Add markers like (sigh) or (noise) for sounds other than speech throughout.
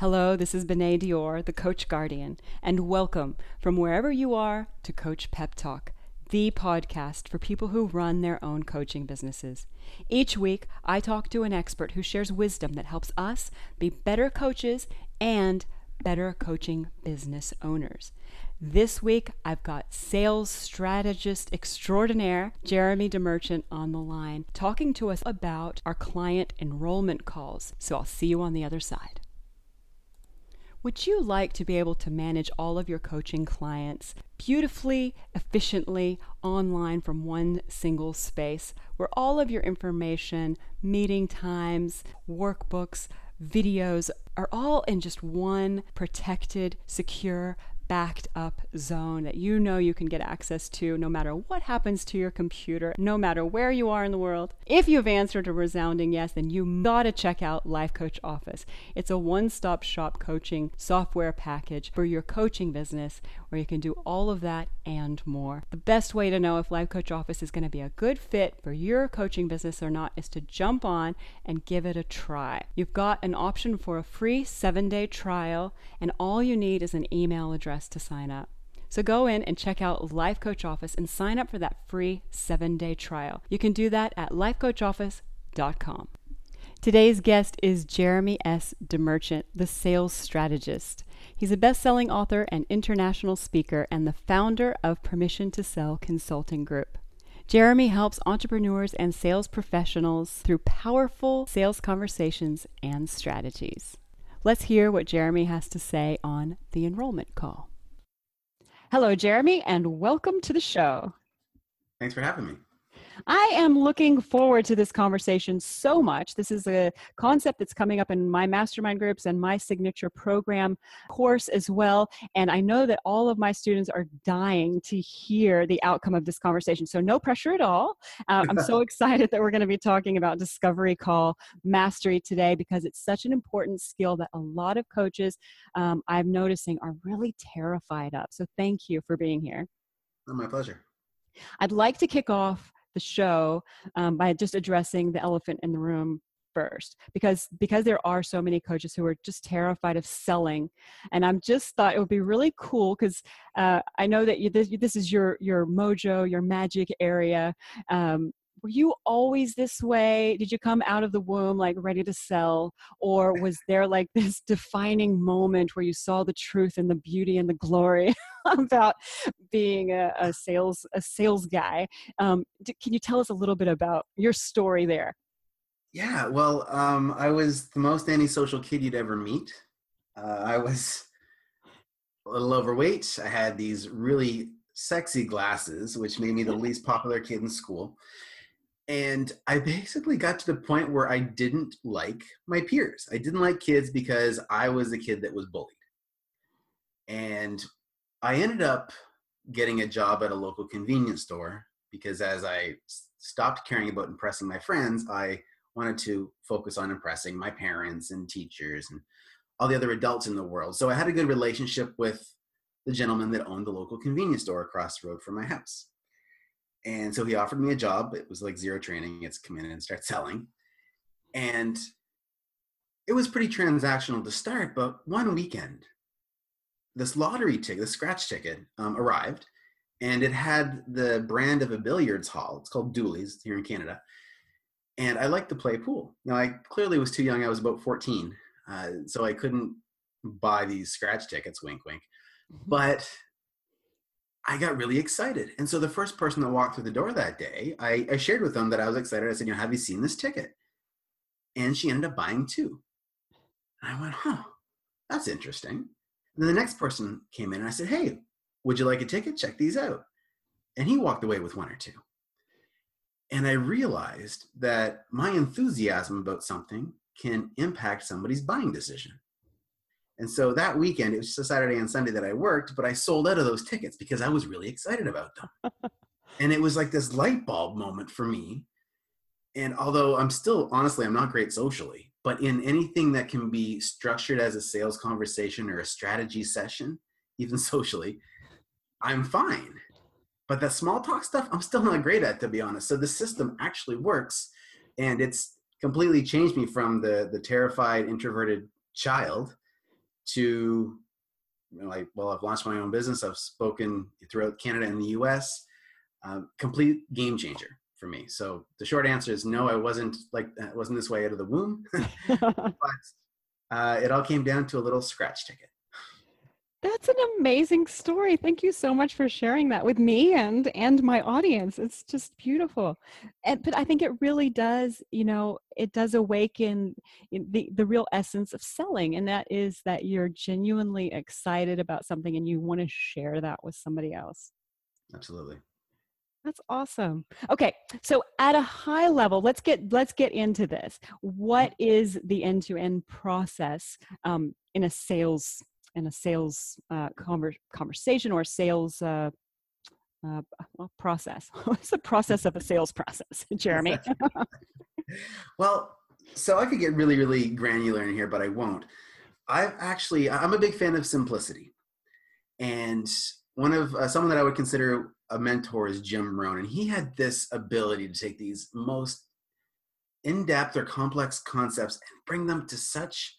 Hello, this is Benet Dior, the Coach Guardian, and welcome from wherever you are to Coach Pep Talk, the podcast for people who run their own coaching businesses. Each week, I talk to an expert who shares wisdom that helps us be better coaches and better coaching business owners. This week, I've got sales strategist extraordinaire Jeremy DeMerchant on the line talking to us about our client enrollment calls. So I'll see you on the other side. Would you like to be able to manage all of your coaching clients beautifully, efficiently online from one single space where all of your information, meeting times, workbooks, videos are all in just one protected, secure, backed up zone that you know you can get access to no matter what happens to your computer, no matter where you are in the world. If you've answered a resounding yes, then you gotta check out Life Coach Office. It's a one stop shop coaching software package for your coaching business where you can do all of that and more. The best way to know if Life Coach Office is going to be a good fit for your coaching business or not is to jump on and give it a try. You've got an option for a free seven day trial, and all you need is an email address to sign up. So go in and check out Life Coach Office and sign up for that free seven day trial. You can do that at lifecoachoffice.com. Today's guest is Jeremy S. DeMerchant, the sales strategist. He's a best selling author and international speaker and the founder of Permission to Sell Consulting Group. Jeremy helps entrepreneurs and sales professionals through powerful sales conversations and strategies. Let's hear what Jeremy has to say on the enrollment call. Hello, Jeremy, and welcome to the show. Thanks for having me. I am looking forward to this conversation so much. This is a concept that's coming up in my mastermind groups and my signature program course as well. And I know that all of my students are dying to hear the outcome of this conversation. So, no pressure at all. Um, I'm so (laughs) excited that we're going to be talking about discovery call mastery today because it's such an important skill that a lot of coaches um, I'm noticing are really terrified of. So, thank you for being here. Oh, my pleasure. I'd like to kick off the show um, by just addressing the elephant in the room first because because there are so many coaches who are just terrified of selling and i'm just thought it would be really cool because uh, i know that you, this, this is your your mojo your magic area um, were you always this way? Did you come out of the womb like ready to sell or was there like this (laughs) defining moment where you saw the truth and the beauty and the glory (laughs) (laughs) about being a, a, sales a sales guy. Um, can you tell us a little bit about your story there? Yeah well um, i was the most antisocial kid you'd ever meet. Uh, i was a little overweight. I had these really sexy glasses which made me the (laughs) least popular kid in school. And I basically got to the point where I didn't like my peers. I didn't like kids because I was the kid that was bullied. And I ended up getting a job at a local convenience store because as I stopped caring about impressing my friends, I wanted to focus on impressing my parents and teachers and all the other adults in the world. So I had a good relationship with the gentleman that owned the local convenience store across the road from my house. And so he offered me a job. It was like zero training. It's come in and start (laughs) selling. And it was pretty transactional to start, but one weekend, this lottery ticket, the scratch ticket, um, arrived, and it had the brand of a billiards hall. It's called Dooly's here in Canada. And I like to play pool. Now, I clearly was too young. I was about 14, uh, so I couldn't buy these scratch tickets, wink, wink. Mm-hmm. But I got really excited. And so the first person that walked through the door that day, I, I shared with them that I was excited. I said, you know, have you seen this ticket? And she ended up buying two. And I went, huh, that's interesting. And then the next person came in and I said, hey, would you like a ticket? Check these out. And he walked away with one or two. And I realized that my enthusiasm about something can impact somebody's buying decision. And so that weekend, it was just a Saturday and Sunday that I worked, but I sold out of those tickets because I was really excited about them. (laughs) and it was like this light bulb moment for me. And although I'm still, honestly, I'm not great socially, but in anything that can be structured as a sales conversation or a strategy session, even (laughs) socially, I'm fine. But that small talk stuff, I'm still not great at, to be honest. So the system actually works. And it's completely changed me from the, the terrified, introverted child to like, well, I've launched my own business. I've spoken throughout Canada and the US. Uh, complete game changer for me. So the short answer is no, I wasn't like, it wasn't this way out of the womb, (laughs) (laughs) but uh, it all came down to a little scratch ticket. That's an amazing story. Thank you so much for sharing that with me and and my audience. It's just beautiful. And but I think it really does, you know, it does awaken the the real essence of selling and that is that you're genuinely excited about something and you want to share that with somebody else. Absolutely. That's awesome. Okay, so at a high level, let's get let's get into this. What is the end-to-end process um, in a sales in a sales uh, conver- conversation or sales uh, uh, well, process. (laughs) What's the process of a (laughs) sales process, (laughs) Jeremy? well, so I could get really, really granular in here, but I won't. I've actually, I'm a big fan of simplicity. And one of uh, someone that I would consider a mentor is Jim Rohn. And he had this ability to take these most in depth or complex concepts and bring them to such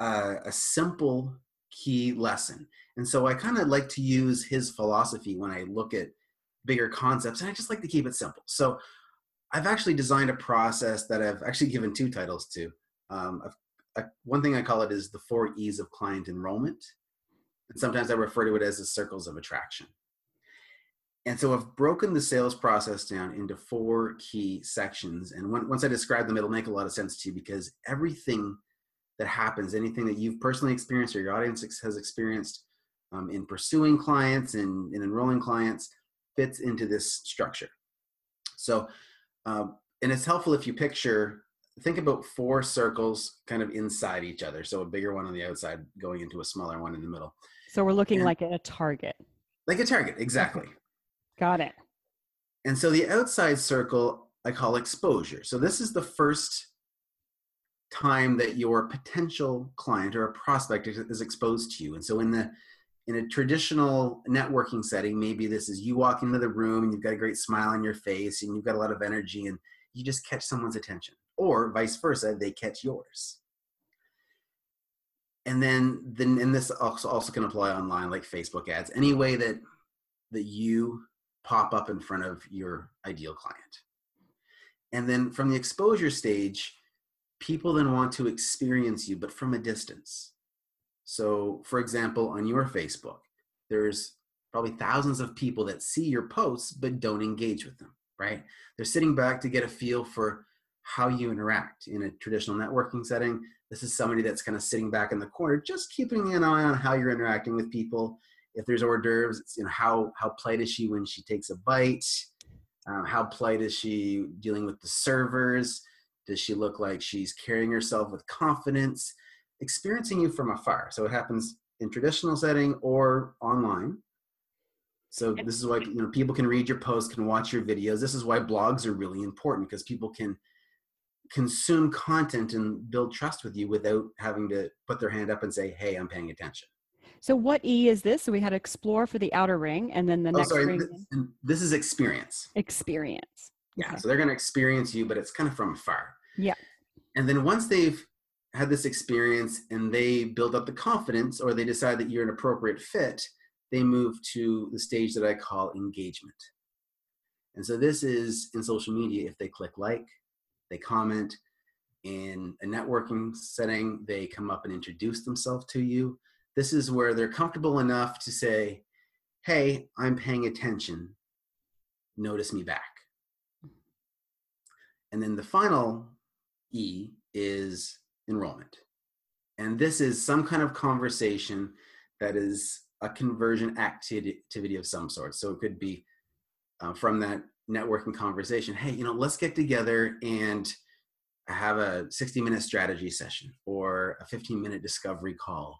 a simple key lesson. And so I kind of like to use his philosophy when I look at bigger concepts, and I just like to keep it simple. So I've actually designed a process that I've actually given two titles to. Um, a, one thing I call it is the four E's of client enrollment. And sometimes I refer to it as the circles of attraction. And so I've broken the sales process down into four key sections. And when, once I describe them, it'll make a lot of sense to you because everything that happens, anything that you've personally experienced or your audience has experienced um, in pursuing clients and in enrolling clients fits into this structure. So, um, and it's helpful if you picture, think about four circles kind of inside each other. So a bigger one on the outside going into a smaller one in the middle. So we're looking and, like a target. Like a target, exactly. (laughs) Got it. And so the outside circle I call exposure. So this is the first time that your potential client or a prospect is exposed to you. And so in the in a traditional networking setting, maybe this is you walk into the room and you've got a great smile on your face and you've got a lot of energy and you just catch someone's attention. Or vice versa, they catch yours. And then then and this also, also can apply online like Facebook ads, any way that that you pop up in front of your ideal client. And then from the exposure stage, people then want to experience you, but from a distance. So, for example, on your Facebook, there's probably thousands of people that see your posts but don't engage with them, right? They're sitting back to get a feel for how you interact in a traditional networking setting. This is somebody that's kind of sitting back in the corner, just keeping an eye on how you're interacting with people. If there's hors d'oeuvres, it's, you know, how, how polite is she when she takes a bite? Um, how polite is she dealing with the servers? Does she look like she's carrying herself with confidence, experiencing you from afar? So it happens in traditional setting or online. So this is why you know people can read your posts, can watch your videos. This is why blogs are really important because people can consume content and build trust with you without having to put their hand up and say, "Hey, I'm paying attention." So what E is this? So we had explore for the outer ring, and then the oh, next sorry, ring. This, this is experience. Experience. Yeah, okay. so they're going to experience you, but it's kind of from afar. Yeah. And then once they've had this experience and they build up the confidence or they decide that you're an appropriate fit, they move to the stage that I call engagement. And so this is in social media if they click like, they comment, in a networking setting, they come up and introduce themselves to you. This is where they're comfortable enough to say, Hey, I'm paying attention. Notice me back. And then the final E is enrollment. And this is some kind of conversation that is a conversion activity of some sort. So it could be uh, from that networking conversation hey, you know, let's get together and have a 60 minute strategy session or a 15 minute discovery call.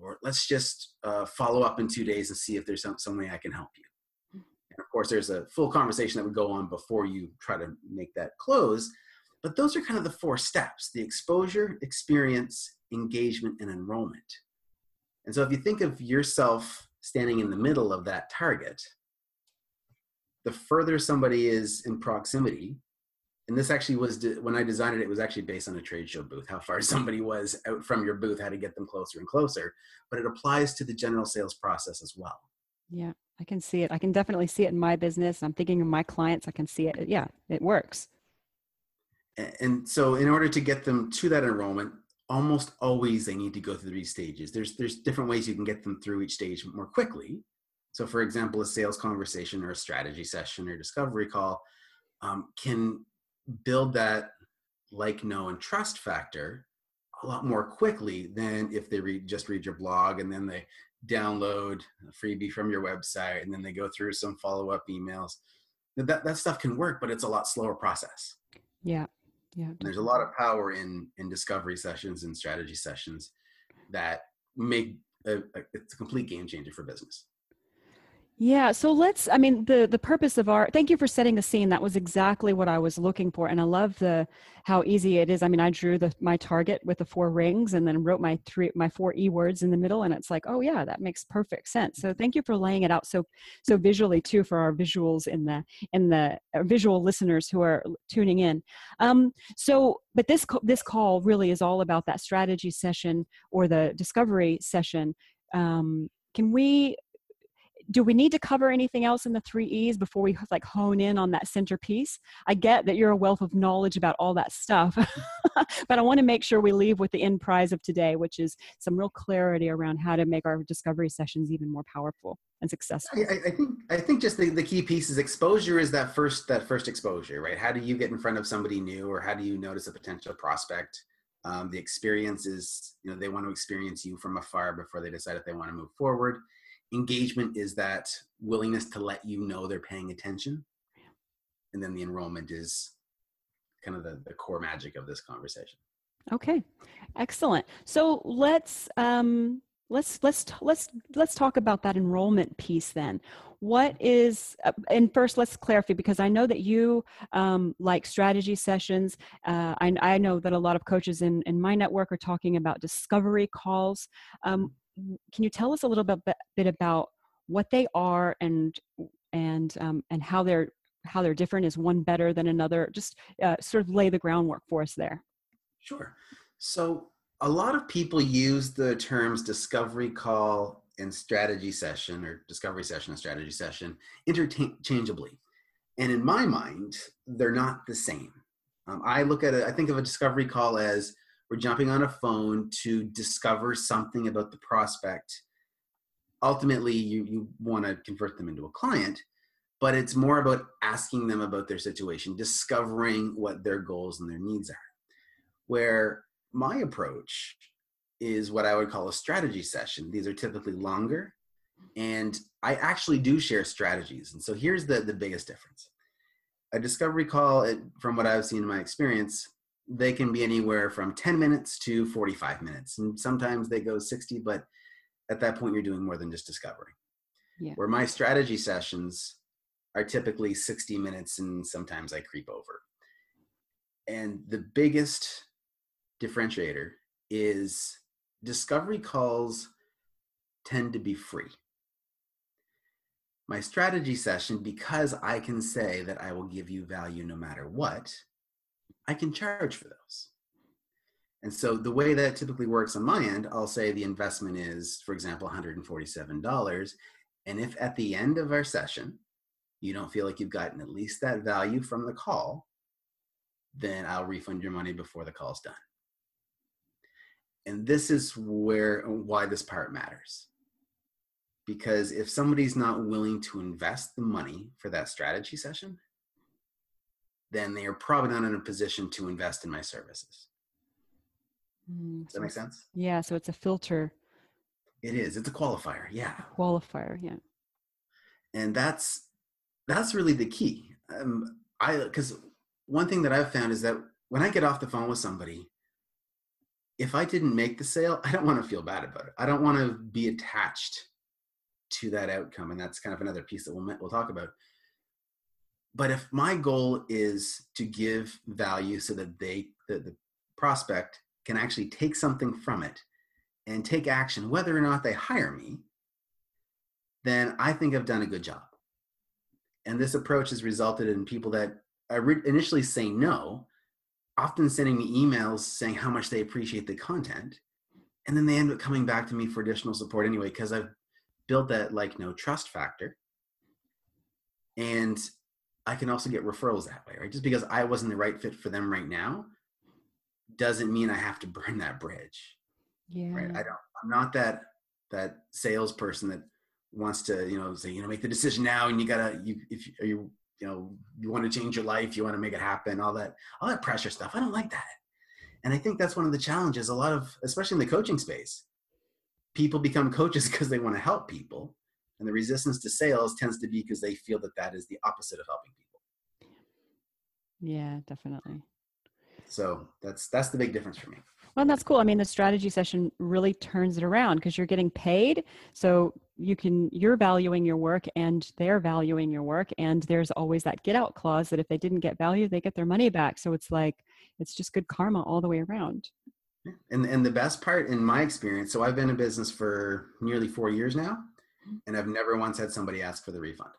Or let's just uh, follow up in two days and see if there's some, some way I can help you. And of course, there's a full conversation that would go on before you try to make that close but those are kind of the four steps the exposure, experience, engagement, and enrollment. And so if you think of yourself standing in the middle of that target, the further somebody is in proximity, and this actually was de- when I designed it, it was actually based on a trade show booth, how far (laughs) somebody was out from your booth, how to get them closer and closer. But it applies to the general sales process as well. Yeah, I can see it. I can definitely see it in my business. I'm thinking of my clients. I can see it. Yeah, it works. And so, in order to get them to that enrollment, almost always they need to go through these stages. There's there's different ways you can get them through each stage more quickly. So, for example, a sales conversation or a strategy session or discovery call um, can build that like, know, and trust factor a lot more quickly than if they read just read your blog and then they download a freebie from your website and then they go through some follow-up emails. That that stuff can work, but it's a lot slower process. Yeah. Yeah. There's a lot of power in in discovery sessions and strategy sessions that make a, a, it's a complete game changer for business. Yeah, so let's I mean the the purpose of our thank you for setting the scene. That was exactly what I was looking for and I love the how easy it is. I mean, I drew the my target with the four rings and then wrote my three my four E words in the middle and it's like, "Oh yeah, that makes perfect sense." So thank you for laying it out so so visually too for our visuals in the in the uh, visual listeners who are tuning in. Um so but this this call really is all about that strategy session or the discovery session. Um can we do we need to cover anything else in the three E's before we like hone in on that centerpiece? I get that you're a wealth of knowledge about all that stuff, (laughs) but I want to make sure we leave with the end prize of today, which is some real clarity around how to make our discovery sessions even more powerful and successful. I, I think I think just the, the key piece is exposure is that first that first exposure, right? How do you get in front of somebody new, or how do you notice a potential prospect? Um, the experience is, you know, they want to experience you from afar before they decide if they want to move forward engagement is that willingness to let you know they're paying attention. And then the enrollment is kind of the, the core magic of this conversation. Okay. Excellent. So let's um let's let's let's let's talk about that enrollment piece then. What is uh, and first let's clarify because i know that you um, like strategy sessions. Uh, I, I, know that a lot of coaches in, in my network are talking about discovery calls. Um, can you tell us a little bit, bit about what they are and and um, and how they're how they're different? Is one better than another? Just uh, sort of lay the groundwork for us there. Sure. So a lot of people use the terms discovery call and strategy session or discovery session and strategy session interchangeably. And in my mind, they're not the same. Um, I look at it, I think of a discovery call as we're jumping on a phone to discover something about the prospect. Ultimately you, you want to convert them into a client but it's more about asking them about their situation discovering what their goals and their needs are. Where my approach is what i would call a strategy session. These are typically longer and i actually do share strategies and so here's the, the biggest difference. A discovery call it, from what i've seen in my experience they can be anywhere from 10 minutes to 45 minutes. And sometimes they go 60 but at that point you're doing more than just discovery. Yeah. where my strategy sessions are typically 60 minutes and sometimes i creep over. And the biggest differentiator is discovery calls tend to be free. My strategy session because i can say that i will give you value no matter what I can charge for those. And so the way that typically works on my end, I'll say the investment is, for example, $147. And if at the end of our session, you don't feel like you've gotten at least that value from the call, then I'll refund your money before the call's done. And this is where why this part matters. Because if somebody's not willing to invest the money for that strategy session, then they are probably not in a position to invest in my services. Mm, Does that make sense? Yeah, so it's a filter. It is. It's a qualifier. Yeah. A qualifier, yeah. And that's that's really the key. Um, I because one thing that I've found is that when I get off the phone with somebody, if I didn't make the sale, I don't want to feel bad about it. I don't want to be attached to that outcome, and that's kind of another piece that we'll we'll talk about but if my goal is to give value so that they the, the prospect can actually take something from it and take action whether or not they hire me then i think i've done a good job and this approach has resulted in people that initially say no, often sending me emails saying how much they appreciate the content. And then they end up coming back to me for additional support anyway, because I've built that like no trust factor. And I can also get referrals that way, right? Just because I wasn't the right fit for them right now doesn't mean I have to (laughs) burn that bridge. Yeah. Right. I don't I'm not that that salesperson that wants to, you know, say, you know, make the decision now and you gotta you if you, you you know, you want to change your life, you want to make it happen, all that, all that pressure stuff. I don't like that. And I think that's one of the challenges. A lot of, especially in the coaching space, people become coaches (laughs) because they want to help people. And the resistance to sales tends to be because they feel that that is the opposite of helping people. Yeah, definitely. So that's that's the big difference for me. Well, that's cool. I mean, the strategy session really turns it around because you're getting paid. So you can, you're valuing your work and they're valuing your work. And there's always that get out clause that if they didn't get value, they get their money back. So it's like, it's just good karma all the way around. And, and the best part in my experience, so I've been in business for nearly four years now, and I've never once had somebody ask for the refund.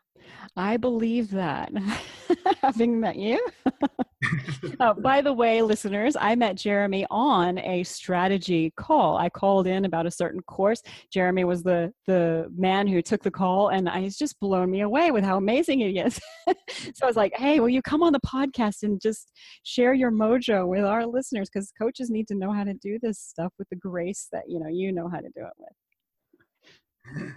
I believe that, (laughs) having met you. (laughs) uh, by the way, listeners, I met Jeremy on a strategy call. I called in about a certain course. Jeremy was the the man who took the call, and I, he's just blown me away with how amazing he is. (laughs) so I was like, "Hey, will you come on the podcast and just share your mojo with our listeners? Because coaches need to know how to do this stuff with the grace that you know you know how to do it with."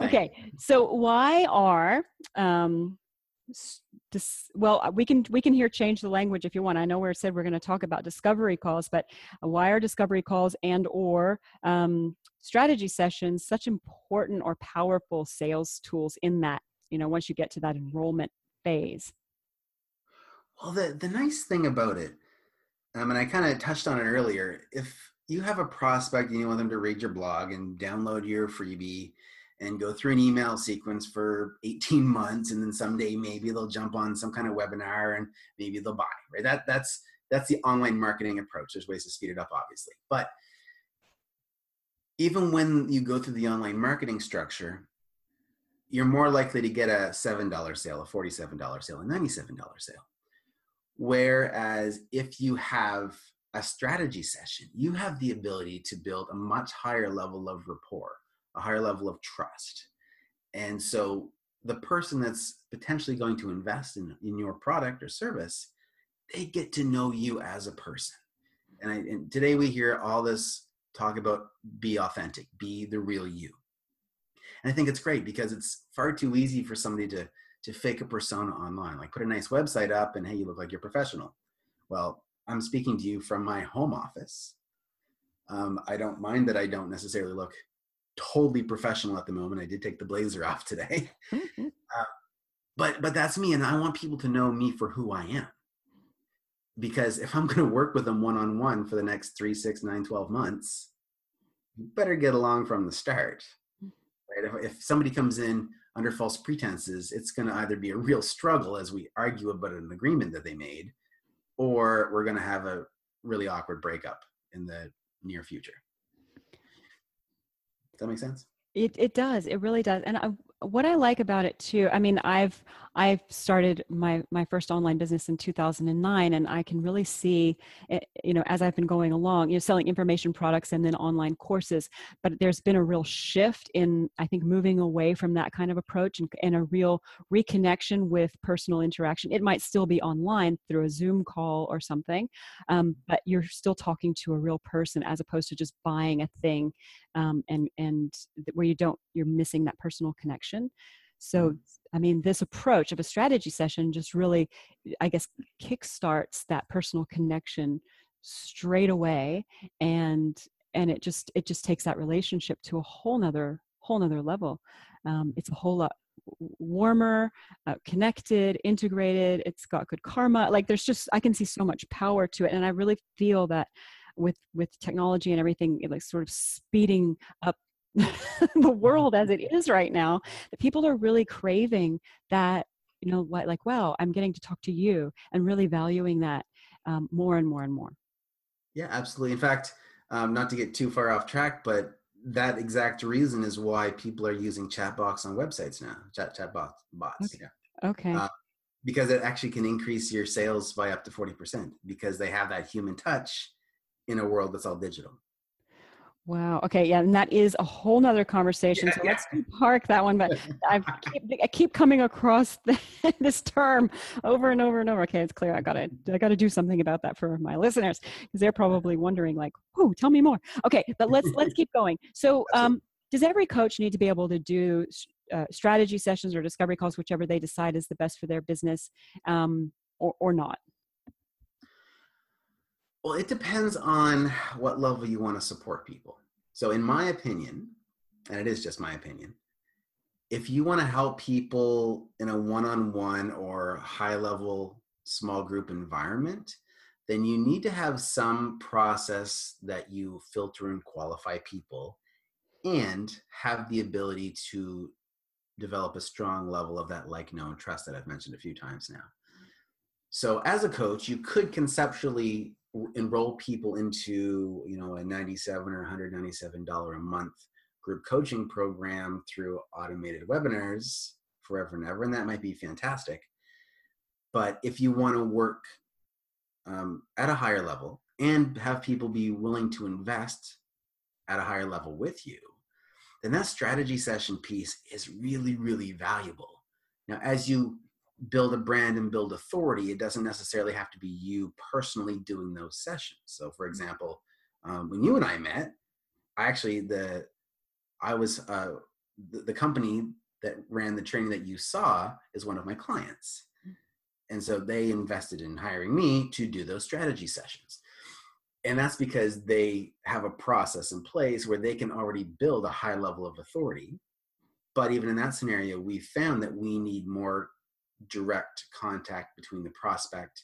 Okay so why are um this, well uh, we can we can here change the language if you want. I know we said we're going to talk about discovery calls but why are discovery calls and or um, strategy sessions such important or powerful sales tools in that you know once you get to that enrollment phase? Well the the nice thing about it um, and i kind of touched on it earlier if you have a prospect and you want them to read your blog and download your freebie and go through an email sequence for 18 (laughs) months and then someday maybe they'll jump on some kind of webinar and maybe they'll buy right? That that's that's the online marketing approach. There's ways to speed it up obviously. But even when you go through the online marketing structure you're more likely to get a $7 sale a $47 sale a $97 sale. Whereas if you have a strategy session you have the ability to build a much higher level of rapport a higher level of trust. And so the person that's potentially going to invest in, in your product or service, they get to know you as a person. And, I, and today we hear all this talk about be authentic, be the real you. And I think it's great because it's far too easy for somebody to to fake a persona online. Like put a nice website up and hey, you look like you're professional. Well, I'm speaking to you from my home office. Um, I don't mind that I don't necessarily look totally professional at the moment. I did take the blazer (laughs) off today. Mm-hmm. Uh, but but that's me and I want people to know me for who I am. Because if I'm going to work with them one on one for the next three, six, nine, 12 months, you better get along from the start. Right? If, if somebody comes in under false pretenses, it's going to either be a real struggle as we argue about an agreement that they made, or we're going to have a really awkward breakup in the near future. Does that make sense? It, it does. It really does. And I, what I like about it too, I mean, I've I started my my first online business in 2009, and I can really see, eh, you know, as I've been going along, you know, selling information products and then online courses. But there's been a real shift in, I think, moving away from that kind of approach and, and a real reconnection with personal interaction. It might still be online through a Zoom call or something, um, but you're still talking to a real person as opposed to just buying a thing, um, and and where you don't, you're missing that personal connection. So, mm-hmm. I mean, this approach of a strategy session just really, I guess, kickstarts that personal connection straight away, and and it just it just takes that relationship to a whole nother whole nother level. Um, it's a whole lot warmer, uh, connected, integrated. It's got good karma. Like there's just I can see so much power to it, and I really feel that with with technology and everything it like sort of speeding up (laughs) the world as it is right now that people are really craving that you know like, like wow i'm getting to talk to you and really valuing that um, more and more and more yeah absolutely in fact um, not to get too far off track but that exact reason is why people are using chat box on websites now chat chat bots bots okay, yeah. okay. Uh, because it actually can increase your sales by up to 40% because they have that human touch in a world that's all digital. Wow. Okay. Yeah, and that is a whole nother conversation. Yeah, so yeah. let's park that one. But (laughs) I keep, I keep coming across the, (laughs) this term over and over and over. Okay, it's clear. I gotta I gotta do something about that for my listeners because they're probably wondering, like, "Oh, tell me more." Okay, but let's let's (laughs) keep going. So, um, does every coach need to be able to do uh, strategy sessions or discovery calls, whichever they decide is the best for their business, um, or or not? Well, it depends on what level you want to support people. So, in my opinion, and it is just my opinion, if you want to help people in a one on one or high level small group environment, then you need to have some process that you filter and qualify people and have the ability to develop a strong level of that like, know, and trust that I've mentioned a few times now. So, as a coach, you could conceptually enroll people into you know a 97 or 197 dollar a month group coaching program through automated webinars forever and ever and that might be fantastic. But if you want to work um, at a higher level and have people be willing to invest at a higher level with you then that strategy session piece is really really valuable. Now as you build a brand and build authority, it doesn't necessarily have to be you personally doing those sessions. So, for example, um, when you and I met, I actually the I was uh, the, the company that ran the training that you saw is one of my clients, and so they invested in hiring me to do those strategy sessions. And that's because they have a process in place where they can already build a high level of authority. But even in that scenario, we found that we need more direct contact between the prospect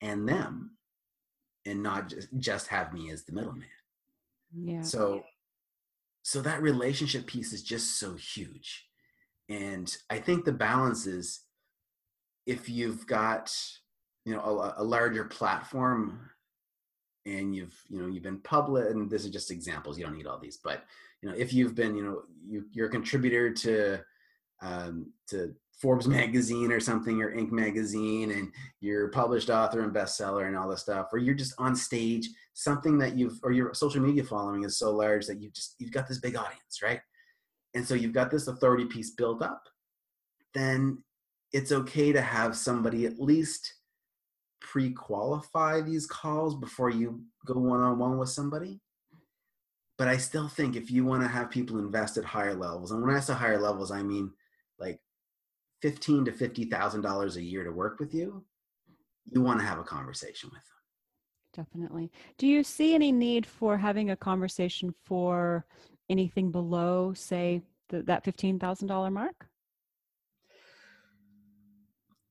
and them and not just, just have me as the middleman Yeah. so so that relationship piece is just so huge and i think the balance is if you've got you know a, a larger platform and you've you know you've been public and this is just examples you don't need all these but you know if you've been you know you, you're a contributor to um, to Forbes magazine or something or Inc magazine and you're published author and bestseller and all this stuff, or you're just on stage, something that you've or your social media following is so large that you just you've got this big audience, right? And so you've got this authority piece built up, then it's okay to have somebody at least pre-qualify these calls before you go one-on-one with somebody. But I still think if you want to have people invest at higher levels, and when I say higher levels, I mean fifteen to fifty thousand dollars a year to work with you, you want to have a conversation with them. Definitely. Do you see any need for having a conversation for anything below, say, the, that fifteen thousand dollar mark?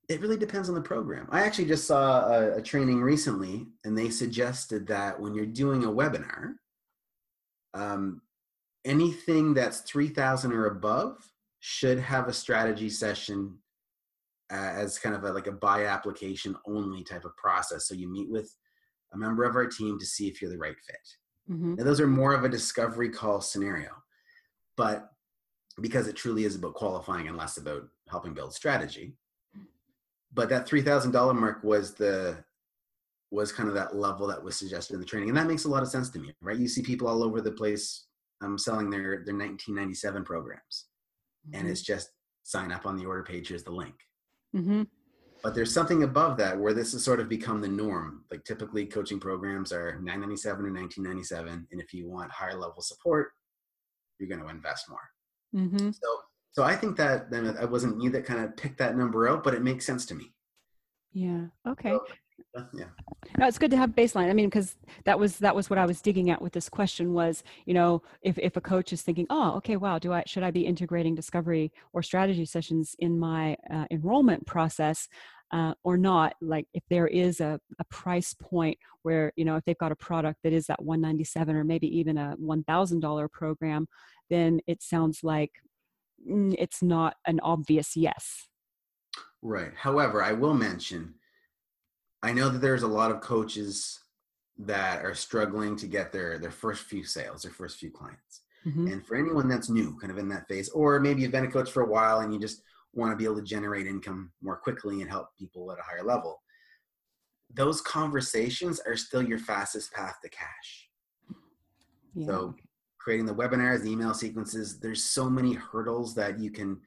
It really depends on the program. I actually just saw a, a, training recently, and they suggested that when you're doing a webinar, um, anything that's three thousand or above should have a strategy session uh, as kind of a, like a by application only type of process. So you meet with a member of our team to see if you're the right fit. Mm-hmm. Now, those are more of a discovery call scenario, but because it truly is about qualifying and less about helping build strategy. But that three thousand dollar mark was the was kind of that level that was suggested in the training, and that makes a lot of sense to me, right? You see people all over the place um, selling their their 1997 programs, and it's just sign up on the order page. Here's the link. Mm-hmm. But there's something above that where this has sort of become the norm. Like typically, coaching programs are 997 or 1997, and if you want higher level support, you're going to invest more. Mm-hmm. So, so I think that then I wasn't me that kind of picked that number out, but it makes sense to me. Yeah. Okay. So, yeah. No, it's good to have baseline. I mean, because that was that was what I was digging at with this question was, you know, if if a coach is thinking, oh, okay, wow, do I should I be integrating discovery or strategy sessions in my uh, enrollment process? Uh, or not like if there is a, a price point where you know if they've got a product that is that 197 or maybe even a $1000 program then it sounds like mm, it's not an obvious yes Right. However, I will mention, I know that there's a lot of coaches that are struggling to get their their first few sales, their first few clients. mm-hmm. And for anyone that's new, kind of in that phase, or maybe you've been a coach for a while and you just want to be able to generate income more quickly and help people at a higher level. Those conversations are still your fastest path to cash. Yeah. So creating the webinars, the email sequences, there's so many hurdles that you can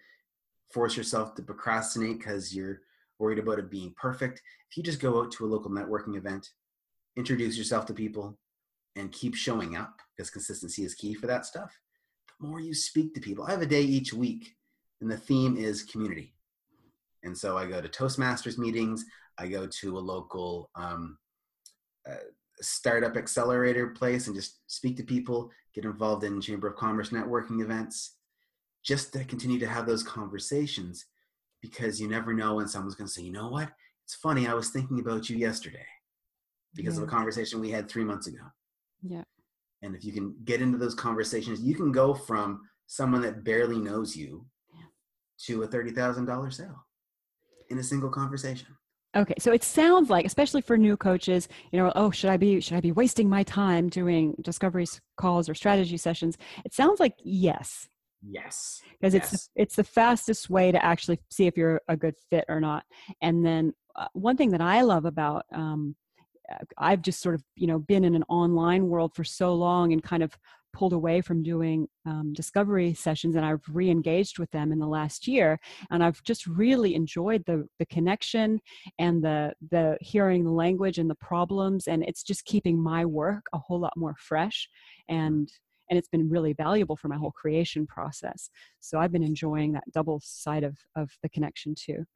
force yourself to procrastinate because you're worried about it being perfect. If you just go out to a local networking event, introduce yourself to people, and keep showing up because consistency is key for that stuff, the more you speak to people. I have a day each week, and the theme is community. And so I go to Toastmasters meetings, I go to a local um, uh, startup accelerator place and just speak to people, get involved in Chamber of Commerce networking events, just to continue to have those conversations because you never know when someone's going to say, you know what? It's funny, I was thinking about you yesterday because yeah. of a conversation we had three months ago. Yeah. And if you can get into those conversations, you can go from someone that barely knows you yeah. to a $30,000 sale in a single conversation. Okay, so it sounds like, especially for new coaches, you know, oh, should I be should I be wasting my time doing discovery calls or strategy sessions? It sounds like yes. Yes. Because yes. it's it's the fastest way to actually see if you're a good fit or not. And then uh, one thing that I love about um, I've just sort of you know been in an online world for so long and kind of pulled away from doing um, discovery sessions and I've re-engaged with them in the last year and I've just really enjoyed the the connection and the the hearing the language and the problems and it's just keeping my work a whole lot more fresh and and it's been really valuable for my whole creation process so I've been enjoying that double side of of the connection too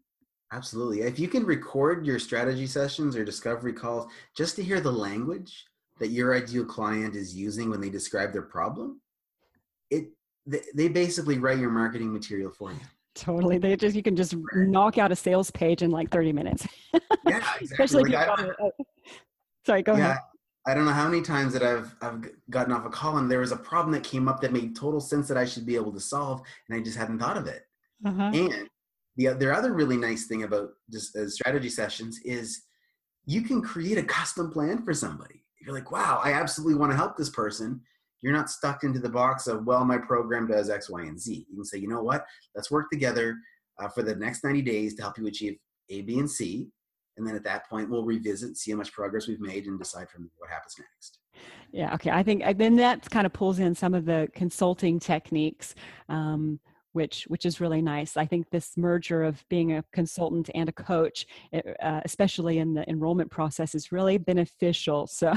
Absolutely. If you can record your strategy sessions or discovery calls just to hear the language that your ideal client is using when they describe their problem, it they basically write your marketing material for you. (laughs) Totally. They just you can just right. knock out a sales page in like 30 minutes. yeah, (laughs) exactly. Especially like I, a, sorry, go yeah, ahead. I don't know how many times that I've I've gotten off a call and there was a problem that came up that made total sense that I should be able to solve and I just hadn't thought of it. Uh-huh. And the, the other really nice thing about just uh, strategy sessions is you can create a custom plan for somebody. You're like, wow, I absolutely want to help this person. You're not stuck into the box of, well, my program does X, Y, and Z. You can say, you know what? Let's work together uh, for the next 90 days to help you achieve A, B, and C. And then at that point, we'll revisit, see how much progress we've made, and decide from what happens next. Yeah, okay. I think then that kind of pulls in some of the consulting techniques. Um, which which is really nice. I think this merger of being a consultant and a coach, eh, uh, especially in the enrollment process, is really beneficial. (laughs) So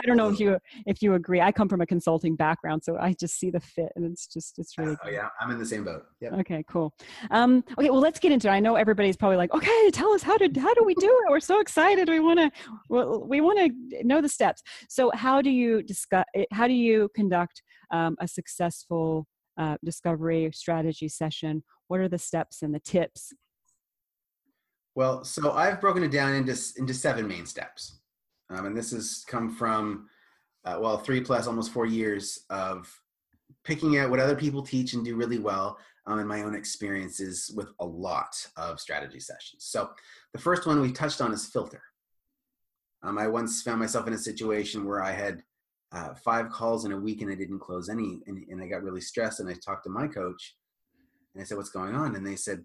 I don't know if you if you agree. I come from a consulting background, so I just see the fit, and it's just it's really. Oh yeah, I'm in the same boat. Yep. Okay, cool. Um, okay, well, let's get into it. I know everybody's probably like, okay, tell us how did how do we do it? We're so excited. We want to well, we want to know the steps. So how do you discuss? Eh, how do you conduct um, a successful uh, discovery strategy session? What are the steps and the tips? Well, so I've broken it down into into seven main steps, um, and this has come from uh, well three plus almost four years of picking out what other people teach and do really well, um, and my own experiences with a lot of strategy sessions. So the first one we touched on is filter. Um, I once found myself in a situation where I had uh, five calls in a week and I didn't close any. And, and I got really stressed. And I talked to my coach and I said, What's going on? And they said,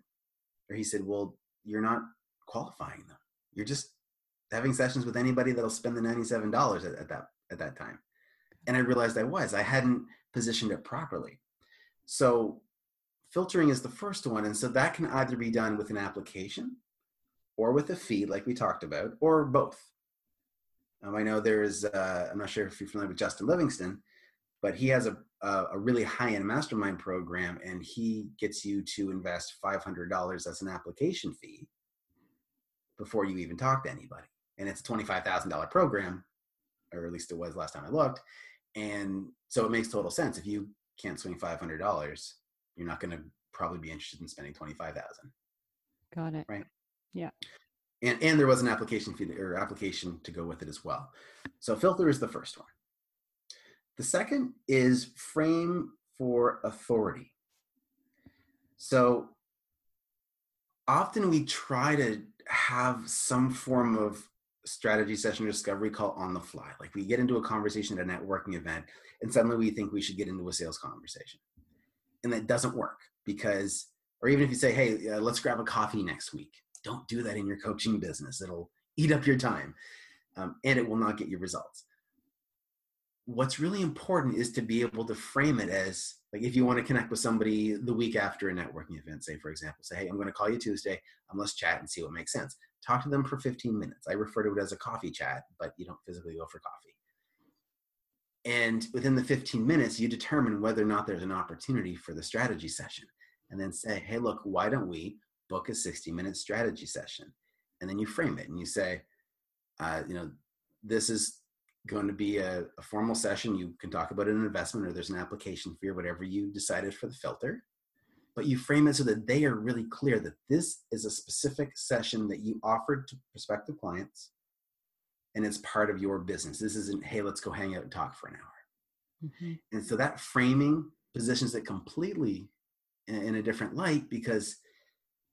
or he said, Well, you're not qualifying them. You're just having sessions with anybody that'll spend the $97 at, at that at that time. And I realized I was. I hadn't positioned it properly. So filtering is the first one. And so that can either be done with an application or with a fee, like we talked about, or both. Um, I know there's, uh, I'm not sure if you're familiar with Justin Livingston, but he has a, a, a really high end mastermind program and he gets you to invest $500 as an application fee before you even talk to anybody. And it's a $25,000 program, or at least it was last time I looked. And so it makes total sense. If you can't swing $500, you're not going to probably be interested in spending 25,000. Got it. Right. Yeah and and there was an application fee or application to go with it as well. So filter is the first one. The second is frame for authority. So often we try to have some form of strategy session discovery call on the fly. Like we get into a conversation at a networking event and suddenly we think we should get into a sales conversation. And that doesn't work because or even if you say, "Hey, uh, let's grab a coffee next week," don't do that in your coaching business. It'll eat up your time, um, and it will not get you results. What's really important is to be able to frame it as like if you want to connect with somebody the week after a networking event, say for example, say, "Hey, I'm going to call you Tuesday. Um, let's chat and see what makes sense." Talk to them for 15 minutes. I refer to it as a coffee chat, but you don't physically go for coffee. And within the 15 minutes, you determine whether or not there's an opportunity for the strategy session. And then say, hey, look, why don't we book a 60 minute strategy session? And then you frame it and you say, uh, you know, this is going to be a, a, formal session. You can talk about an investment or there's an application fee or whatever you decided for the filter. But you frame it so that they are really clear that this is a specific session that you offered to prospective clients and it's part of your business. This isn't, hey, let's go hang out and talk for an hour. Mm-hmm. And so that framing positions it completely in, in a different light because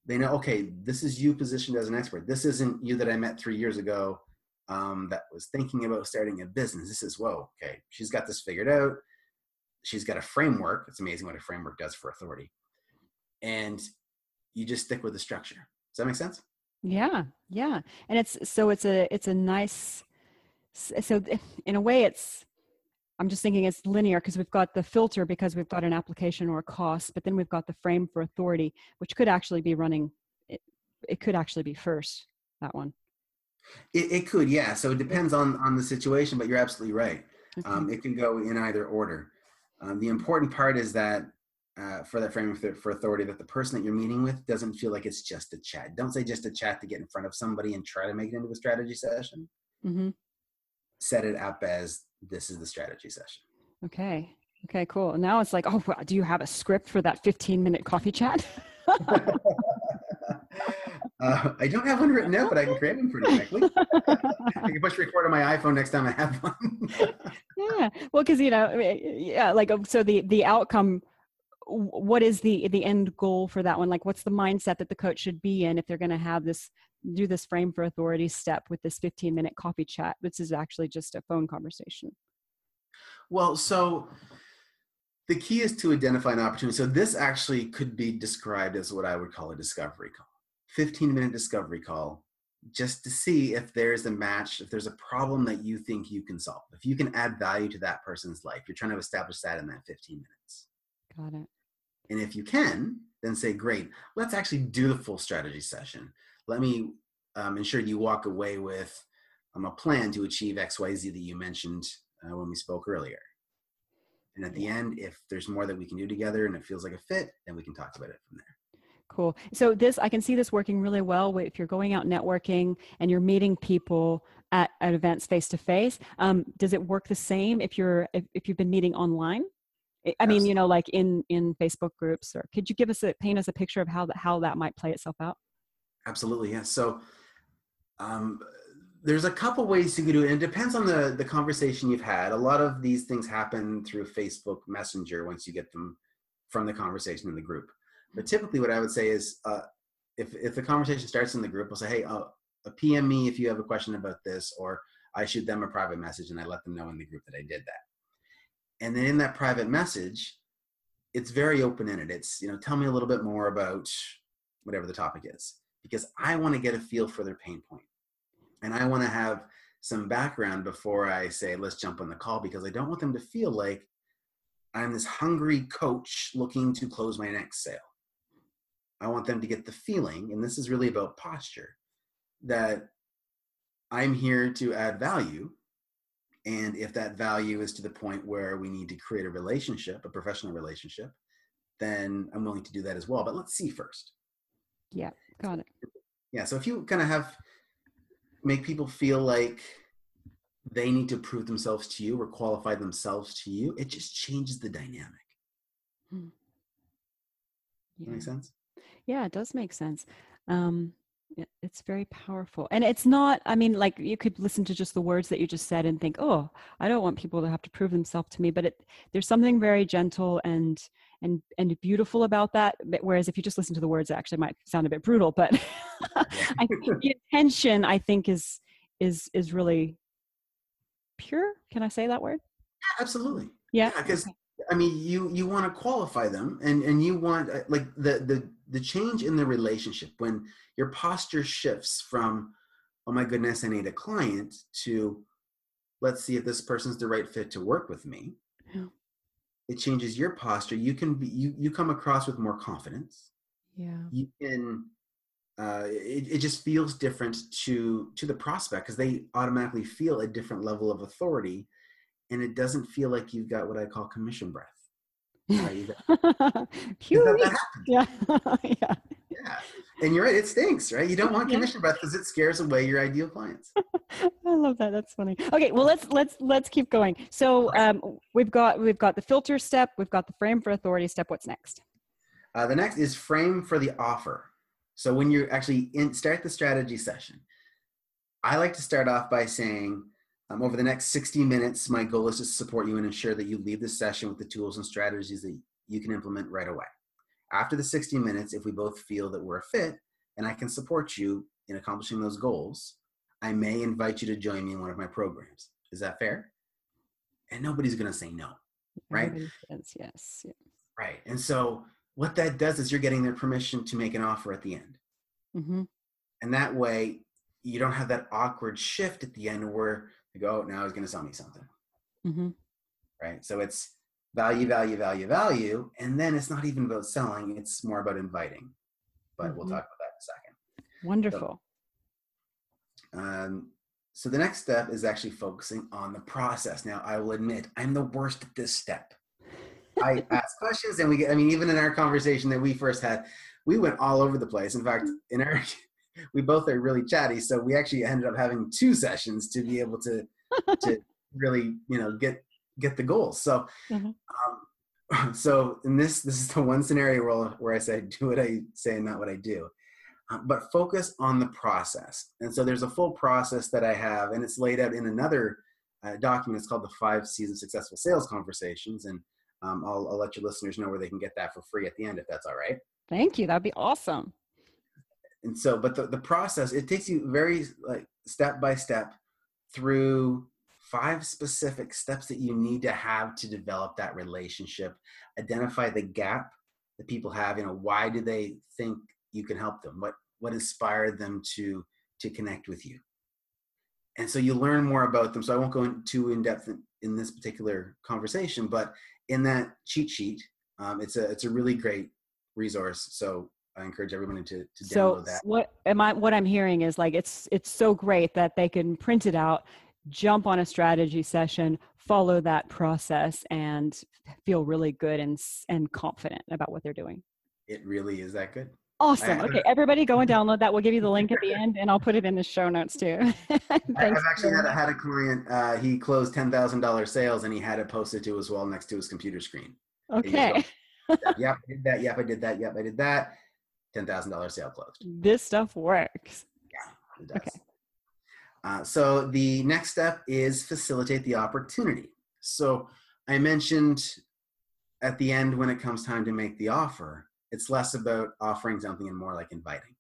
they know, okay, this is you positioned as an expert. This isn't you that I met three years ago um, that was thinking about starting a business. This is, whoa, okay, she's got this figured out. She's got a framework. It's amazing what a framework does for authority. And you just stick with the structure. Does that make sense? Yeah, yeah. And it's so it's a it's a nice so in a way it's I'm just thinking it's linear because we've got the filter because we've got an application or a cost, but then we've got the frame for authority, which could actually be running. It, it could actually be first that one. It, it could, yeah. So it depends on on the situation, but you're absolutely right. Okay. Um, it can go in either order. Um, the important part is that uh, for that frame for, for authority that the person that you're meeting with doesn't feel like it's just a chat. Don't say just a chat to get in front of somebody and try to make it into a strategy session. Mm-hmm. Set it up as this is the strategy session. Okay. Okay, cool. Now it's like, oh, do you have a script for that 15 minute coffee chat? (laughs) uh, I don't have one written out, but I can create one pretty quickly. I can push record on my iPhone next time I have one. (laughs) yeah. Well, because, you know, yeah, like, um, so the, the outcome what is the the end goal for that one like what's the mindset that the coach should be in if they're going to have this do this frame for authority step with this 15 minute coffee chat which is actually just a phone conversation. Well so the key is to identify an opportunity. So this actually could be described as what i would call a discovery call. 15 minute discovery call just to see if there's a match if there's a problem that you think you can solve if you can add value to that person's life. You're trying to establish that in that 15 minutes. Got it. And if you can, then say, great, let's actually do the full strategy session. Let me um, ensure you walk away with um, a plan to achieve XYZ that you mentioned uh, when we spoke earlier. And at the end, if there's more that we can do together and it feels like a fit, then we can talk about it from there. Cool. So this, I can see this working really well if you're going out networking and you're meeting people at, at events face to face. Does it work the same if you're if, if you've been meeting online? I mean, you know, like in in Facebook groups, or could you give us a paint us a picture of how that how that might play itself out? Absolutely, yes. So, um, there's a couple ways you can do it. And it depends on the the conversation you've had. A lot of these things happen through Facebook Messenger once you get them from the conversation in the group. But typically, what I would say is, uh, if if the conversation starts in the group, I'll say, "Hey, uh, PM me if you have a question about this," or I shoot them a private message and I let them know in the group that I did that and then in that private message it's very open-ended it's you know tell me a little bit more about whatever the topic is because i want to get a feel for their pain point and i want to have some background before i say let's jump on the call because i don't want them to feel like i'm this hungry coach looking to close my next sale i want them to get the feeling and this is really about posture that i'm here to add value and if that value is to the point where we need to create a relationship, a professional relationship, then I'm willing to do that as well. But let's see first. Yeah, got it. Yeah. So if you kind of have make people feel like they need to prove themselves to you or qualify themselves to you, it just changes the dynamic. Hmm. Yeah. Make sense? Yeah, it does make sense. Um, it's very powerful and it's not i mean like you could listen to just the words that you just said and think oh i don't want people to have to prove themselves to me but it, there's something very gentle and and and beautiful about that whereas if you just listen to the words it actually might sound a bit brutal but (laughs) I, think the intention i think is is is really pure. Can i say that word? Absolutely. Yeah because yeah, i mean you you want to qualify them and and you want uh, like the the the change in the relationship. When your posture shifts from oh my goodness i need a client to let's see if this person's the right fit to work with me yeah. It changes your posture you can be you you come across with more confidence yeah you can uh, it, it just feels different to to the prospect because they automatically feel a different level of authority and it doesn't feel like you've got what i call commission breath (laughs) Right? yeah. (laughs) yeah. Yeah. And you're right, it stinks, right? You don't want commission breath because it scares away your ideal clients. (laughs) I love that. That's funny. Okay, well let's let's let's keep going. So um, we've got we've got the filter step, we've got the frame for authority step. What's next? Uh, the next is frame for the offer. So when you actually in, start the strategy session, I like to start off by saying, um, over the next 60 minutes, my goal is to support you and ensure that you leave the session with the tools and strategies that you can implement right away. After the 60 minutes, if we both feel that we're a fit and I can support you in accomplishing those goals, I may invite you to join me in one of my programs. Is that fair? And nobody's going to say no, right? Says yes. Yeah. Right. And so what that does is you're getting their permission to make an offer at the end. Mm-hmm. And that way, you don't have that awkward shift at the end where they go, oh, now he's going to sell me something. Mm-hmm. Right. So it's value, value, value, value. And then it's not even about selling, it's more about inviting. But mm-hmm. we'll talk about that in a second. Wonderful. So, um, so the next step is actually focusing on the process. Now, I will admit, I'm the worst at this step. I ask (laughs) questions, and we get, I mean, even in our conversation that we first had, we went all over the place. In fact, in our (laughs) we both are really chatty, so we actually ended up having two sessions to be able to to (laughs) really you know get get the goals. So, mm-hmm. um, (laughs) so in this this is the one scenario where where I say do what I say and not what I do, um, but focus on the process. And so there's a full process that I have, and it's laid out in another uh, document. It's called the Five of Successful Sales Conversations, and um, I'll, I'll let your listeners know where they can get that for free at the end if that's all right. Thank you. That'd be awesome and so but the, the process it takes you very like step by step through five specific steps that you need to have to develop that relationship. Identify the gap that people have you know why do they think you can help them? What what inspired them to to connect with you? And so you learn more about them. So i won't go into too in depth in, in this particular conversation but in that cheat sheet um, it's a it's a really great resource. So I encourage everyone to, to so download that. what am I what I'm hearing is like it's it's so great that they can print it out, jump on a strategy session, follow that process and feel really good and and confident about what they're doing. It really is that good. Awesome. Okay, everybody go and download that. We'll give you the link at the end and I'll put it in the show notes too. (laughs) I've actually had a, had a client, uh, he closed $10,000 sales and he had it posted to his wall next to his computer screen. Okay. yep, I did that. Yep, I did that. Yep, I did that $10,000 sale closed. This stuff works. Yeah, it does. Okay. Uh, so the next step is facilitate the opportunity. So I mentioned at the end when it comes time to make the offer, it's less about offering something and more like inviting.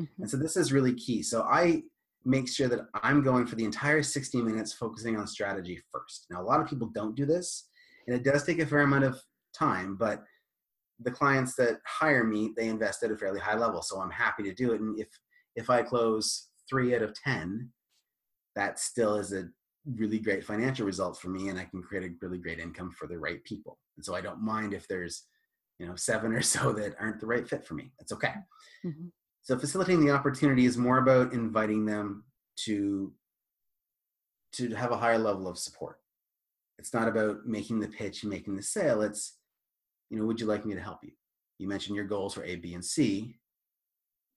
Mm-hmm. And so this is really key. So I make sure that I'm going for the entire 60 minutes focusing on strategy first. Now, a lot of people don't do this, and it does take a fair amount of time, but the clients that hire me, they invest at a fairly high level. So I'm happy to do it. And if if I close three out of ten, that still is a really great financial result for me and I can create a really great income for the right people. And so I don't mind if there's, you know, seven or so that aren't the right fit for me. That's okay. Mm-hmm. So facilitating the opportunity is more about inviting them to to have a higher level of support. It's not about making the pitch and making the sale. It's you know, would you like me to help you? You mentioned your goals for A, B, and C,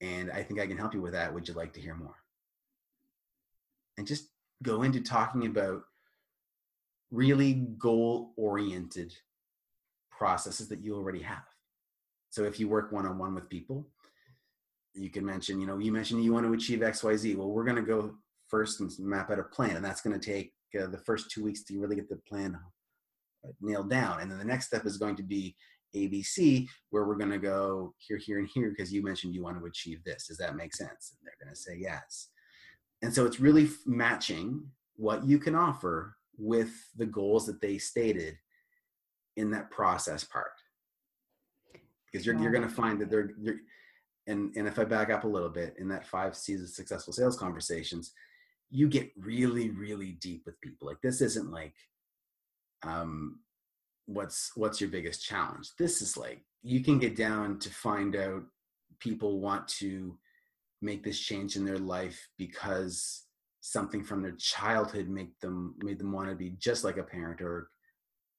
and I think I can help you with that. Would you like to hear more? And just go into talking about really goal oriented processes that you already have. So if you work one on one with people, you can mention, you know, you mentioned you want to achieve XYZ. Well, we're going to go first and map out a plan, and that's going to take uh, the first two weeks to really get the plan nailed down. And then the next step is going to be ABC, where we're going to go here, here, and here, because you mentioned you want to achieve this. Does that make sense? And they're going to say yes. And so it's really matching what you can offer with the goals that they stated in that process part. because you're, you're going to find that they're, you're, and, and if I back up a little bit in that five C's of successful sales conversations, you get really, really deep with people. Like this isn't like, um, what's, what's your biggest challenge? This is like, you can get down to find out people want to make this change in their life because something from their childhood make them made them want to be just like a parent or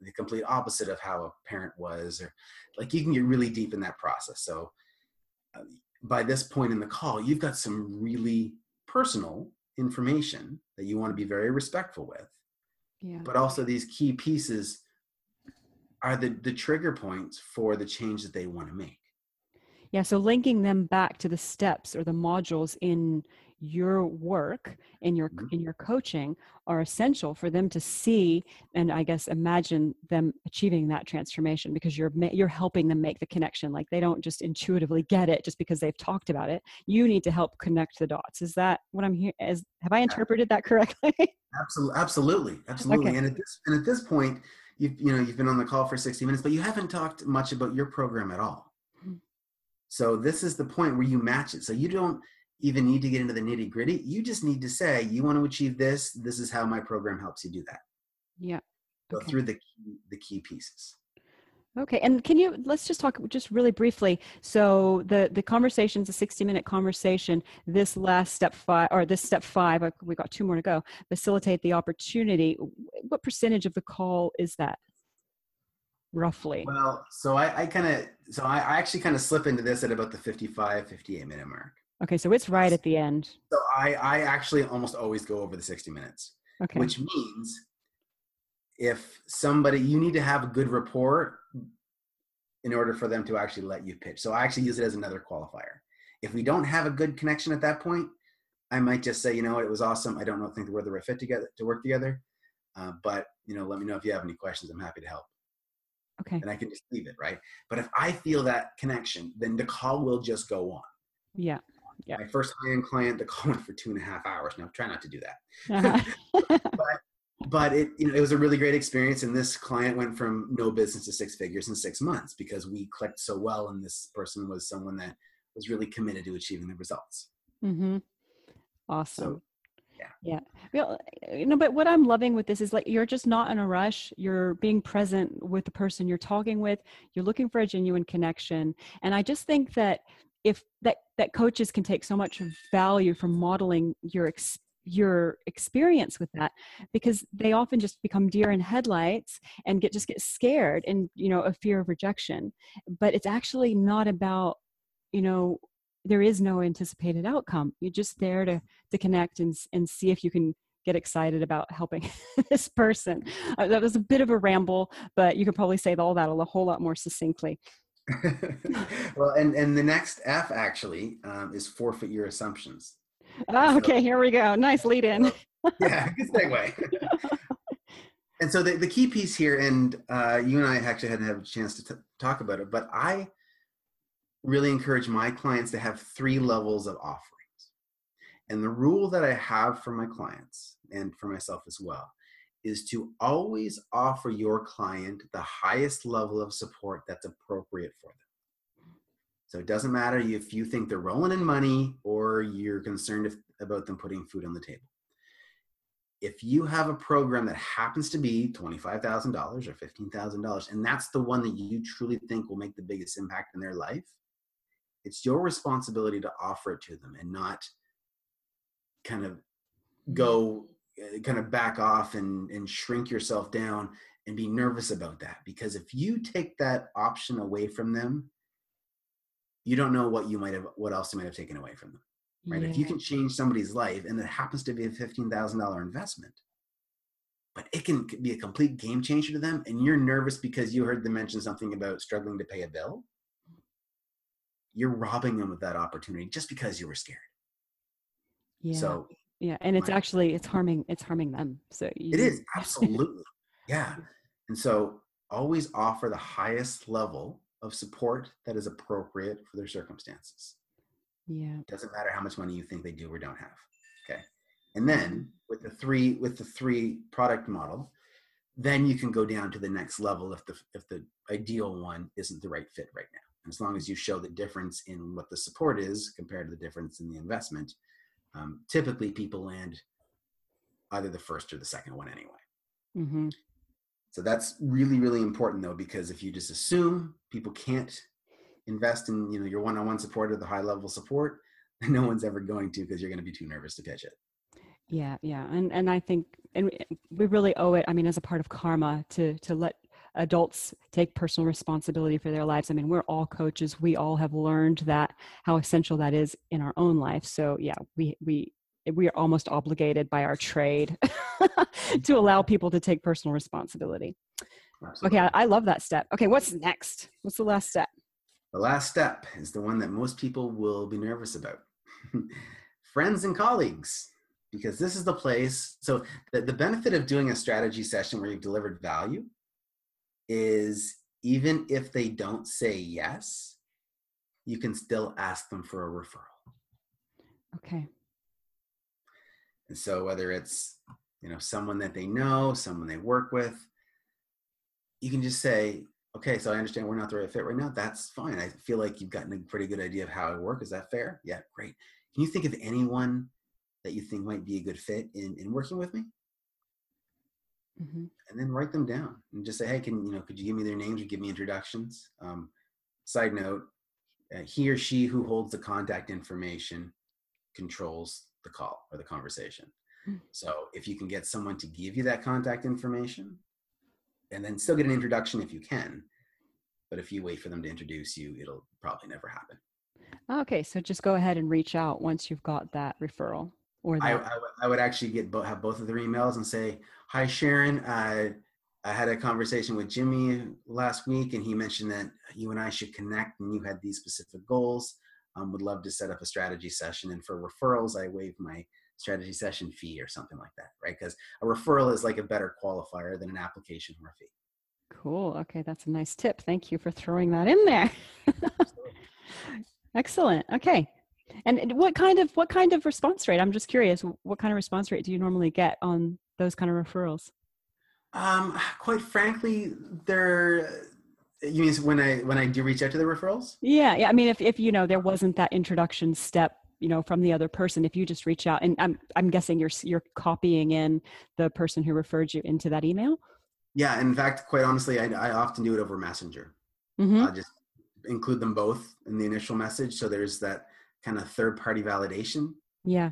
the complete opposite of how a parent was or like you can get really deep in that process. So uh, by this point in the call you've got some really personal information that you want to be very respectful with. Yeah. but also these key pieces are the the trigger points for the change that they want to make yeah, so linking them back to the steps or the modules in your work in your Mhm. in your coaching are essential for them to see and I guess imagine them achieving that transformation because you're you're helping them make the connection like they don't just intuitively get it just because they've talked about it you need to help connect the dots is that what I'm here is have I interpreted that correctly (laughs) Absolutely, absolutely, absolutely. Okay. And at this and at this point, you've you know you've been on the call for sixty minutes, but you haven't talked much about your program at all. So this is the point where you match it. So you don't even need to get into the nitty gritty. You just need to say you want to achieve this. This is how my program helps you do that. yeah Go Okay. through the key, the key pieces. Okay, and can you let's just talk just really briefly. So the the conversation's a sixty minute conversation. This last step five or this step five, uh, we got two more to go. Facilitate the opportunity. What percentage of the call is that, roughly? Well, so I, I kind of so I, I actually kind of slip into this at about the 55, 58 minute mark. Okay, so it's right at the end. So I I actually almost always go over the sixty minutes. Okay. which means if somebody you need to have a good rapport in order for them to actually let you pitch so i actually use it as another qualifier if we don't have a good connection at that point i might just say you know what it was awesome i don't know think we're the right fit together to work together uh, but you know let me know if you have any questions i'm happy to help okay. and i can just leave it right but if i feel that connection then the call will just go on Yeah. Yeah. my first high-end client the call went for two and a half hours now try not to do that Uh-huh. (laughs) but it you know it was a really great experience and this client went from no business to six figures in six months because we clicked so well and this person was someone that was really committed to achieving the results mm-hmm. Awesome. Yeah. Yeah. Well, you know, but what I'm loving with this is like you're just not in a rush. You're being present with the person you're talking with. You're looking for a genuine connection. And I just think that if that that coaches can take so much value from modeling your your experience with that because they often just become deer in headlights and get just get scared and you know a fear of rejection but it's actually not about you know there is no anticipated outcome. You're just there to to connect and and see if you can get excited about helping (laughs) this person. Uh, that was a bit of a ramble but you could probably say all that a whole lot more succinctly. (laughs) Well and and the next f actually um, is forfeit your assumptions. Ah, okay here we go. Nice lead in. Yeah good segue. And so the, the key piece here and uh, you and i actually hadn't had a chance to t- talk about it but i really encourage my clients to have three levels of offerings. And the rule that i have for my clients and for myself as well is to always offer your client the highest level of support that's appropriate for them. So it doesn't matter if you think they're rolling in money or you're concerned if, about them putting food on the table. If you have a program that happens to be $25,000 or $15,000 and that's the one that you truly think will make the biggest impact in their life, it's your responsibility to offer it to them and not kind of go uh, kind of back off and and shrink yourself down and be nervous about that. Because if you take that option away from them you don't know what you might have what else you might have taken away from them right? If you can change somebody's life and it happens to be a $15,000 investment, but it can be a complete game changer to them and you're nervous because you heard them mention something about struggling to pay a bill, you're robbing them of that opportunity just because you were scared. yeah So yeah and it's my- actually it's harming it's harming them so it you- is (laughs) absolutely. yeah. And so always offer the highest level of support that is appropriate for their circumstances. yeah doesn't matter how much money you think they do or don't have okay and then with the three with the three product model then you can go down to the next level if the if the ideal one isn't the right fit right now As long as you show the difference in what the support is compared to the difference in the investment, um, typically people land either the first or the second one anyway. Mm-hmm. So that's really, really important though, because if you just assume people can't invest in you know your one-on-one support or the high level support, (laughs) no one's ever going to because you're going to be too nervous to pitch it. Yeah, yeah, and and I think and we really owe it. I mean, as a part of karma, to to let adults take personal responsibility for their lives. I mean, we're all coaches. We all have learned that how essential that is in our own life. So yeah, we we we are almost obligated by our trade (laughs) to allow people to take personal responsibility. Absolutely. Okay, I, I love that step. Okay, what's next? What's the last step? The last step is the one that most people will be nervous about. (laughs) Friends and colleagues, because this is the place. So, the, the benefit of doing a strategy session where you've delivered value is even if they don't say yes, you can still ask them for a referral. Okay. And so, whether it's you know someone that they know, someone they work with, you can just say, okay, so I understand we're not the right fit right now. That's fine. I feel like you've gotten a pretty good idea of how I work. Is that fair? Yeah, great. Can you think of anyone that you think might be a good fit in, in working with me? Mm-hmm. And then write them down and just say, hey, can you know, could you give me their names or give me introductions? Um, side note, uh, he or she who holds the contact information controls the call or the conversation. Mm-hmm. So if you can get someone to give you that contact information, and then still get an introduction if you can. But if you wait for them to introduce you, it'll probably never happen. Okay, so just go ahead and reach out once you've got that referral. Or. I, I, I would actually get bo- have both of their emails and say, "Hi Sharon, I I had a conversation with Jimmy last week, and he mentioned that you and I should connect, and you had these specific goals. Um, would love to set up a strategy session, and for referrals, I waive my strategy session fee or something like that, right? Because a referral is like a better qualifier than an application or a fee. Cool. Okay, that's a nice tip. Thank you for throwing that in there. (laughs) Excellent. Okay. And what kind of what kind of response rate? I'm just curious. What kind of response rate do you normally get on those kind of referrals? Um, quite frankly, they're you mean when I when I do reach out to the referrals? Yeah, yeah. I mean, if if you know there wasn't that introduction step you know from the other person if you just reach out and i'm i'm guessing you're you're copying in the person who referred you into that email yeah in fact quite honestly i, I often do it over messenger mm-hmm. i just include them both in the initial message so there's that kind of third party validation yeah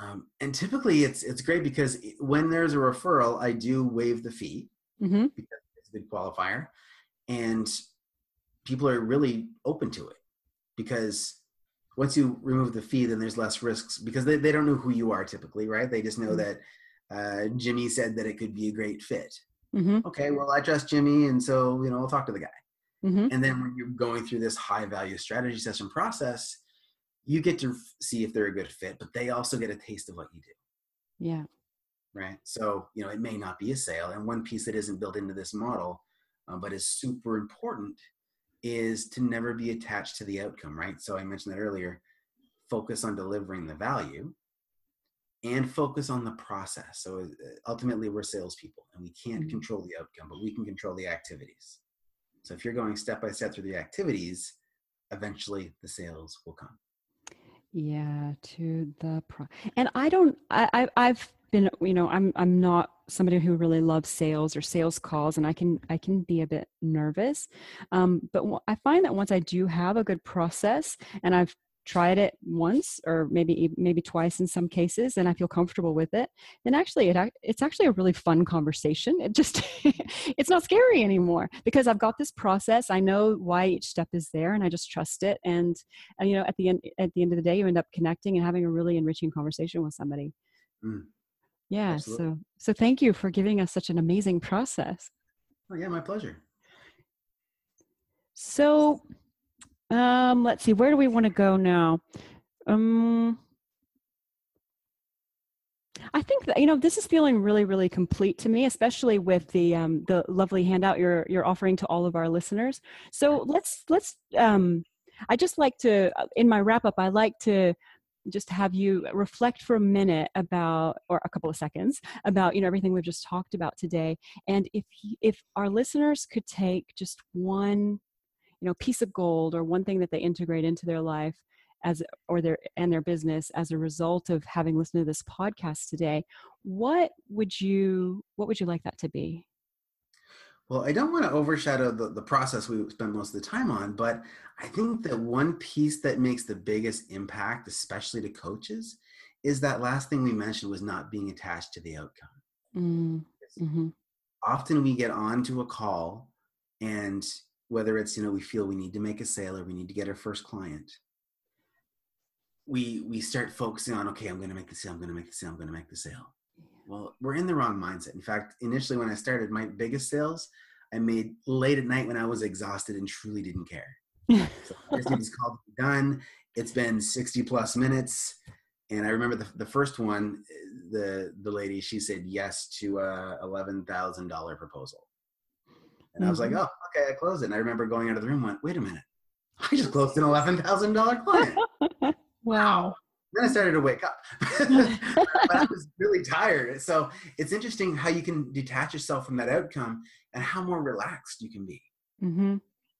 um, and typically it's it's great because when there's a referral i do waive the fee mm-hmm. because it's a good qualifier and people are really open to it because once you remove the fee, then there's less risks because they, they don't know who you are typically, right? They just know mm-hmm. that uh, Jimmy said that it could be a great fit. Mm-hmm. Okay, well, I trust Jimmy, and so you know, I'll talk to the guy. Mm-hmm. And then when you're going through this high value strategy session process, you get to see if they're a good fit, but they also get a taste of what you do. Yeah. Right. So you know, it may not be a sale, and one piece that isn't built into this model, uh, but is super important is to never be attached to the outcome, right? So I mentioned that earlier. Focus on delivering the value and focus on the process. So uh, ultimately, we're salespeople and we can't mm-hmm. control the outcome, but we can control the activities. So if you're going step by step through the activities, eventually the sales will come. Yeah, to the pro. And I don't. I, I I've been. You know, I'm I'm not somebody who really loves sales or sales calls and i can i can be a bit nervous um, but I find that once i do have a good process and i've tried it once or maybe maybe twice in some cases and i feel comfortable with it. Then actually it it's actually a really fun conversation. It just (laughs) it's not scary anymore because i've got this process. I know why each step is there and i just trust it. And, and you know at the end at the end of the day you end up connecting and having a really enriching conversation with somebody. Mm. Yeah Absolutely. so so thank you for giving us such an amazing process. Oh yeah my pleasure. So um let's see where do we want to go now um I think that you know this is feeling really, really complete to me, especially with the um, the lovely handout you're you're offering to all of our listeners. So let's let's. Um, I just like to in my wrap up. I like to just have you reflect for a minute about or a couple of seconds about you know everything we've just talked about today and if if our listeners could take just one you know piece of gold or one thing that they integrate into their life as or their and their business as a result of having listened to this podcast today what would you what would you like that to be well i don't want to overshadow the, the process we spend most of the time on but i think that one piece that makes the biggest impact especially to coaches is that last thing we mentioned was not being attached to the outcome mm, mm-hmm. often we get onto a call and whether it's you know we feel we need to make a sale or we need to get our first client we we start focusing on okay i'm going to make the sale i'm going to make the sale i'm going to make the sale. Well we're in the wrong mindset. In fact initially when i started my biggest sales i made late at night when i was exhausted and truly didn't care. So (laughs) this is called done. It's been 60 plus minutes. And i remember the, the first one eh, the the lady she said yes to a $11000 proposal and mm-hmm. i was like mm-hmm. oh okay i closed it and i remember going out of the room went wait a minute (laughs) i just closed an $11000 client (laughs) Wow. Then I started to wake up. (laughs) but I was really tired. So it's interesting how you can detach yourself from that outcome and how more relaxed you can be. Mm-hmm.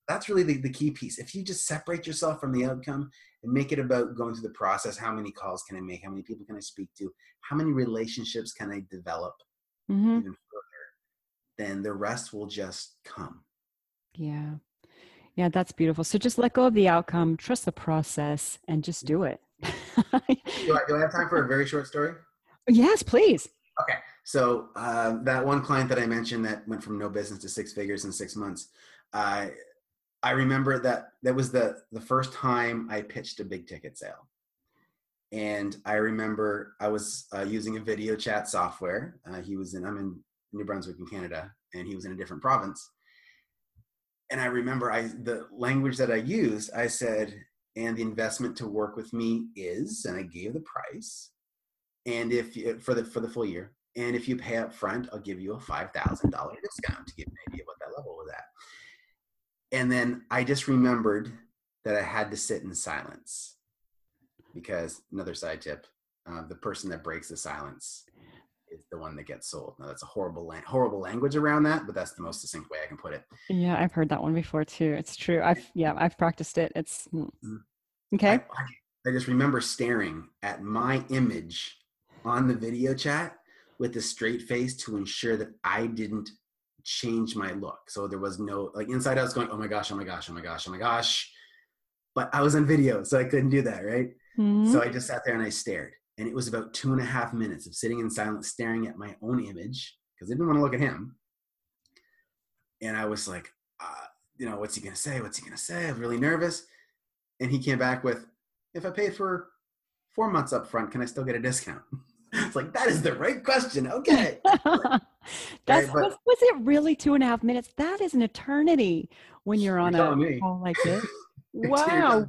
That's really the, the key piece. If you just separate yourself from the outcome and make it about going through the process how many calls can I make? How many people can I speak to? How many relationships can I develop mm-hmm. Then the rest will just come. Yeah. Yeah, that's beautiful. So just let go of the outcome, trust the process, and just do it. do, I, do I have time for a very short story? (laughs) Yes, please. Okay. So uh, that one client that I mentioned that went from no business to six figures in six months, uh, I remember that that was the the first time I pitched a big ticket sale, and I remember I was uh, using a video chat software. Uh, he was in I'm in New Brunswick in Canada, and he was in a different province, and I remember I the language that I used, I said, and the investment to work with me is, and I gave the price, and if for the for the full year, and if you pay up front, I'll give you a five thousand dollar discount to give an idea what that level was at. And then I just remembered that I had to sit in silence because another side tip: uh, the person that breaks the silence the one that gets sold. Now that's a horrible la- horrible language around that, but that's the most succinct way I can put it. Yeah, I've heard that one before too. It's true. I've yeah, I've practiced it. It's mm. Mm-hmm. okay. I, I, I just remember staring at my image on the video chat with a straight face to ensure that I didn't change my look. So there was no like inside I was going, oh my gosh, oh my gosh, oh my gosh, oh my gosh. But I was on video, so I couldn't do that, right? Mm-hmm. So I just sat there and I stared and it was about two and a half minutes of sitting in silence staring at my own image because i didn't want to look at him. And i was like uh, you know what's he going to say? What's he going to say i'm really nervous. And he came back with if i paid for four months up front can i still get a discount? (laughs) It's like that is the right question okay. (laughs) That's, right, was, was, it really two and a half minutes? That is an eternity when you're on a call like (laughs) this. Wow.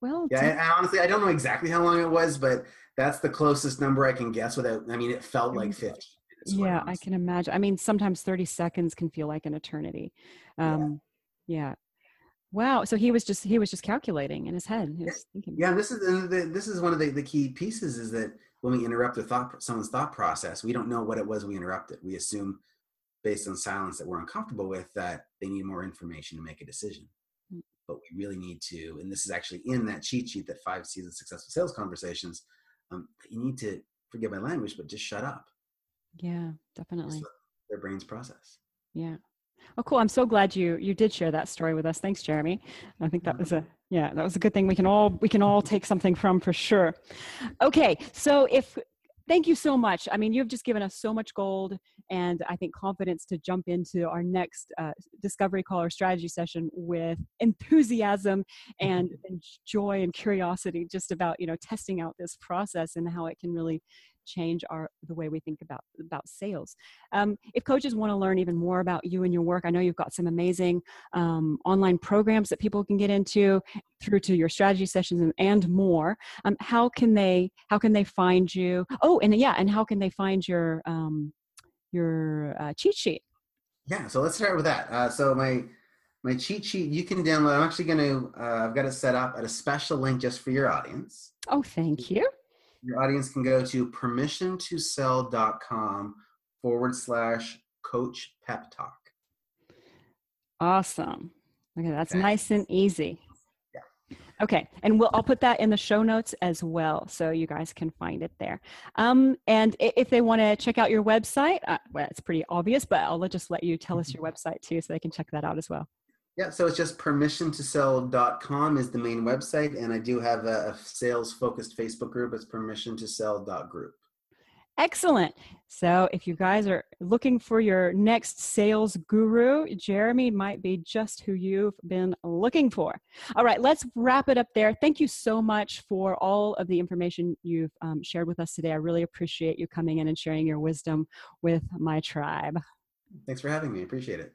well yeah I, honestly i don't know exactly how long it was but that's the closest number I can guess without, I mean, it felt like 50. Yeah, I can imagine. I mean, sometimes 30 seconds can feel like an eternity. Um, yeah. yeah. Wow. So he was just, he was just calculating in his head. He was thinking. Yeah. This is, the, this is one of the, the key pieces is that when we interrupt a thought, someone's thought process, we don't know what it was we interrupted. We assume based on silence that we're uncomfortable with that they need more information to make a decision mm. but we really need to and this is actually in that cheat sheet that five C's of successful sales conversations um, you need to forget my language, but just shut up. Yeah, definitely. their brains process. Yeah. Oh, cool. I'm so glad you you did share that story with us. Thanks, Jeremy. I think that was a yeah, that was a good thing. We can all we can all take something from for sure. Okay, so if thank you so much. I mean, you've just given us so much gold and I think confidence to jump into our next uh, discovery call or strategy session with enthusiasm and, (laughs) and joy and curiosity just about, you know, testing out this process and how it can really change our the way we think about about sales. Um, if coaches want to learn even more about you and your work, I know you've got some amazing um, online programs that people can get into through to your strategy sessions and, and more. Um, how can they how can they find you? Oh, and yeah, and how can they find your um, your uh, cheat sheet? Yeah, so let's start with that. Uh, so my my cheat sheet you can download. I'm actually going to uh, I've got it set up at a special link just for your audience. Oh, thank you your audience can go to permissiontosell.com forward slash coach pep talk. Awesome. Okay, that's okay. nice and easy. Yeah. Okay, and we'll I'll put that in the show notes as well, so you guys can find it there. Um, and if they want to check out your website, uh, well, it's pretty obvious, but I'll just let you tell us your website too, so they can check that out as well. Yeah, so it's just permissiontosell.com is the main website, and I do have a, a sales-focused Facebook group. It's permissiontosell.group. Excellent. So, if you guys are looking for your next sales guru, Jeremy might be just who you've been looking for. All right, let's wrap it up there. Thank you so much for all of the information you've um, shared with us today. I really appreciate you coming in and sharing your wisdom with my tribe. Thanks for having me. Appreciate it.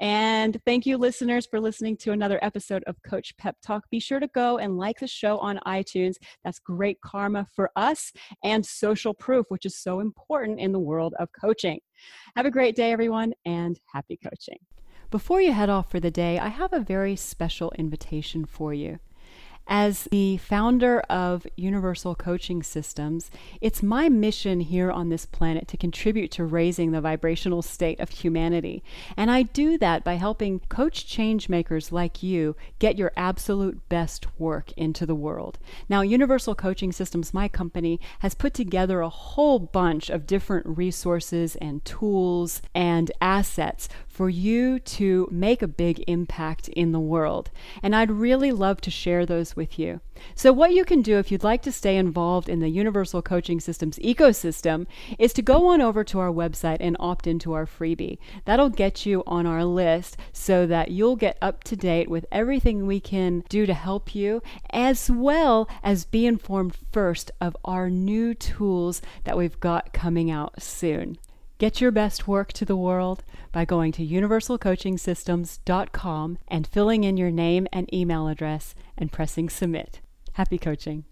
And thank you, listeners, for listening to another episode of Coach Pep Talk. Be sure to go and like the show on iTunes. That's great karma for us and social proof, which is so important in the world of coaching. Have a great day, everyone, and happy coaching. Before you head off for the day, I have a very special invitation for you. As the founder of Universal Coaching Systems, it's my mission here on this planet to contribute to raising the vibrational state of humanity. And I do that by helping coach change makers like you get your absolute best work into the world. Now, Universal Coaching Systems, my company, has put together a whole bunch of different resources and tools and assets for you to make a big impact in the world. And I'd really love to share those with you. So, what you can do if you'd like to stay involved in the Universal Coaching Systems ecosystem is to go on over to our website and opt into our freebie. That'll get you on our list so that you'll get up to date with everything we can do to help you, as well as be informed first of our new tools that we've got coming out soon. Get your best work to the world by going to universalcoachingsystems.com and filling in your name and email address and pressing submit. Happy coaching.